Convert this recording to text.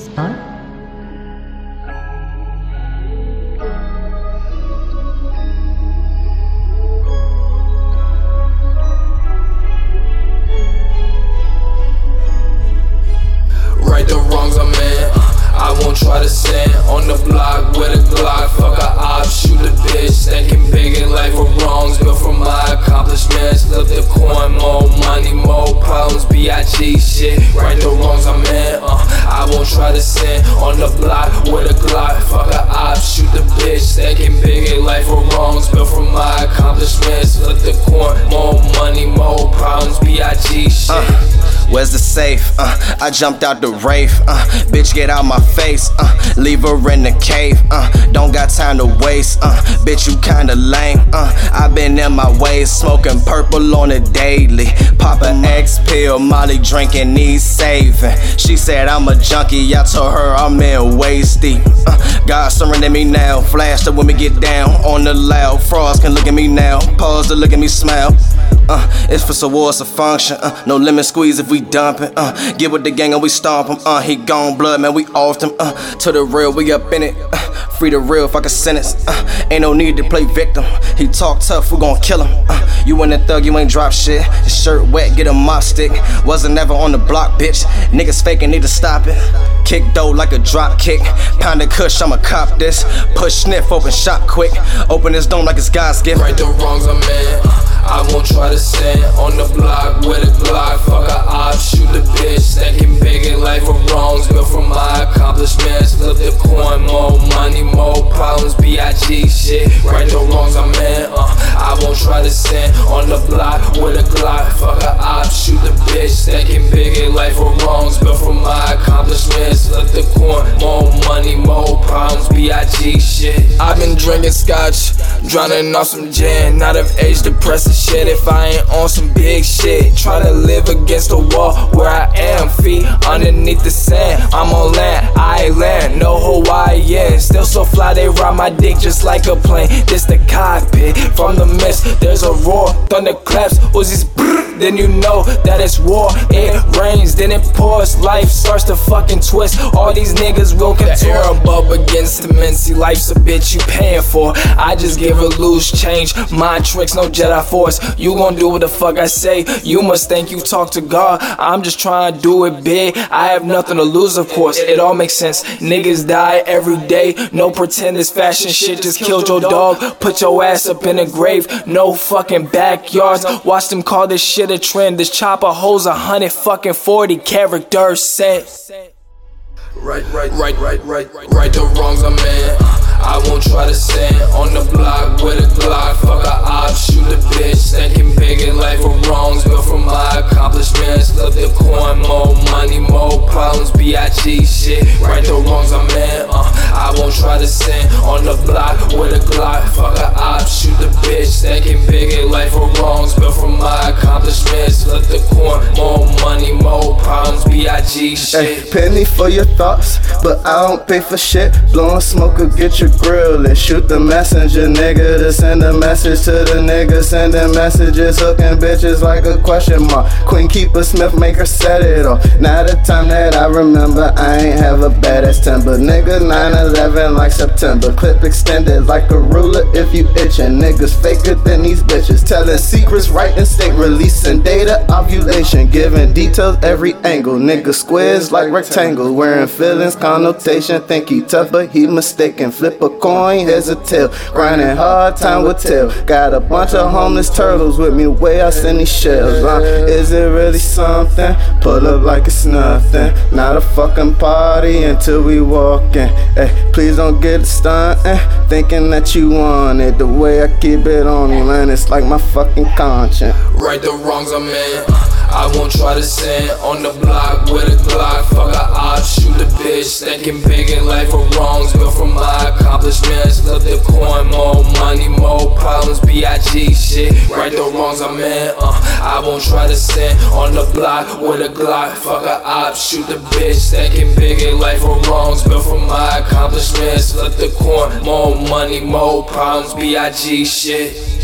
Spot. Won't I jumped out the Wraith. Uh, bitch, get out my face. Uh, leave her in the cave. Uh, don't got time to waste. Uh, bitch, you kinda lame. Uh, I been in my ways, smoking purple on a daily. Pop an X pill, Molly drinking, needs saving. She said I'm a junkie. I told her I'm in waist deep. Uh, God surrender me now. Flash the women get down on the loud. frost can look at me now. Pause to look at me smile. Uh, it's for so towards a function. Uh, no lemon squeeze if we dump it. Uh, get with the gang and we stomp him. Uh, he gone blood, man, we off him. Uh, to the real, we up in it. Uh, free the real, fuck a sentence. Uh, ain't no need to play victim. He talk tough, we gon' kill him. Uh, you in the thug, you ain't drop shit. His shirt wet, get a mop stick. Wasn't never on the block, bitch. Niggas faking, need to stop it. Kick dough like a drop kick. Pound a kush, I'ma cop this. Push sniff, open shop quick. Open this dome like it's God's gift. Right the wrongs I'm in. I won't try to sin on the block with a Glock. Fuck a op, shoot the bitch. Thinking big in life for wrongs, built from my accomplishments. Flip the coin, more money, more problems. B.I.G. shit. Right the wrongs I'm in. Uh, I won't try to sin on the block with a Glock. Fuck a op, shoot the bitch. Thinking big in life for wrongs, built from my accomplishments. Flip the coin, more money, more problems. B.I.G. shit. I've been drinking scotch, drowning off some gin. Not of age depressing shit if I ain't on some big shit. Try to live against the wall where I am. Feet underneath the sand. I'm on land, island, no Hawaiian. Still so fly, they ride my dick just like a plane. This the cockpit from the mist. There's a roar, thunderclaps, Uzis brrr, then you know that it's war. It rains, then it pours. Life starts to fucking twist. All these niggas will contour. above against the. See, life's a bitch you paying for. I just give a loose change. Mind tricks, no Jedi Force. You gon' do what the fuck I say. You must think you talk to God. I'm just trying to do it big. I have nothing to lose, of course. It all makes sense. Niggas die every day. No pretend this fashion shit just killed your dog. Put your ass up in a grave. No fucking backyards. Watch them call this shit a trend. This chopper holds a hundred fucking forty character set. Right, right, right, right, right, right, right the wrongs I'm in. I won't try to stand on the block with a Glock. Fuck a op, shoot the bitch. Thinking big in life for wrongs, built from my accomplishments. Flip the coin, Shit. Hey, penny for your thoughts, but I don't pay for shit. Blowing smoke will get your grill and shoot the messenger, nigga, to send a message to the nigga. Sending messages, hooking bitches like a question mark. Queen Keeper Smith, make her set it off. Now the time that I remember, I ain't have a badass temper. Nigga, 9 11 like September. Clip extended like a ruler if you itching. Niggas faker than these bitches. Telling secrets, writing state, releasing data, ovulation, giving details every angle. Nigga squares like rectangle, wearing feelings, connotation. Think he tough, but he mistaken. Flip a coin, here's a tail. Grinding hard, time will tell. Got a bunch of homeless turtles with me, way I send these shells. Uh, is it really something? Pull up like it's nothing. Not a fucking party until we walk in. Hey, please don't get it stunting. Thinking that you want it. The way I keep it on you, man, it's like my fucking conscience. Right the wrongs I'm in. I won't try to sin on the block with a Glock. Fuck a op, shoot the bitch. Thinking big in life for wrongs, built from my accomplishments. Flip the coin, more money, more problems. B.I.G. shit. Right the wrongs I'm in. Uh, I won't try to sin on the block with a Glock. Fuck a op, shoot the bitch. Thinking big in life for wrongs, built from my accomplishments. Flip the coin, more money, more problems. B.I.G. shit.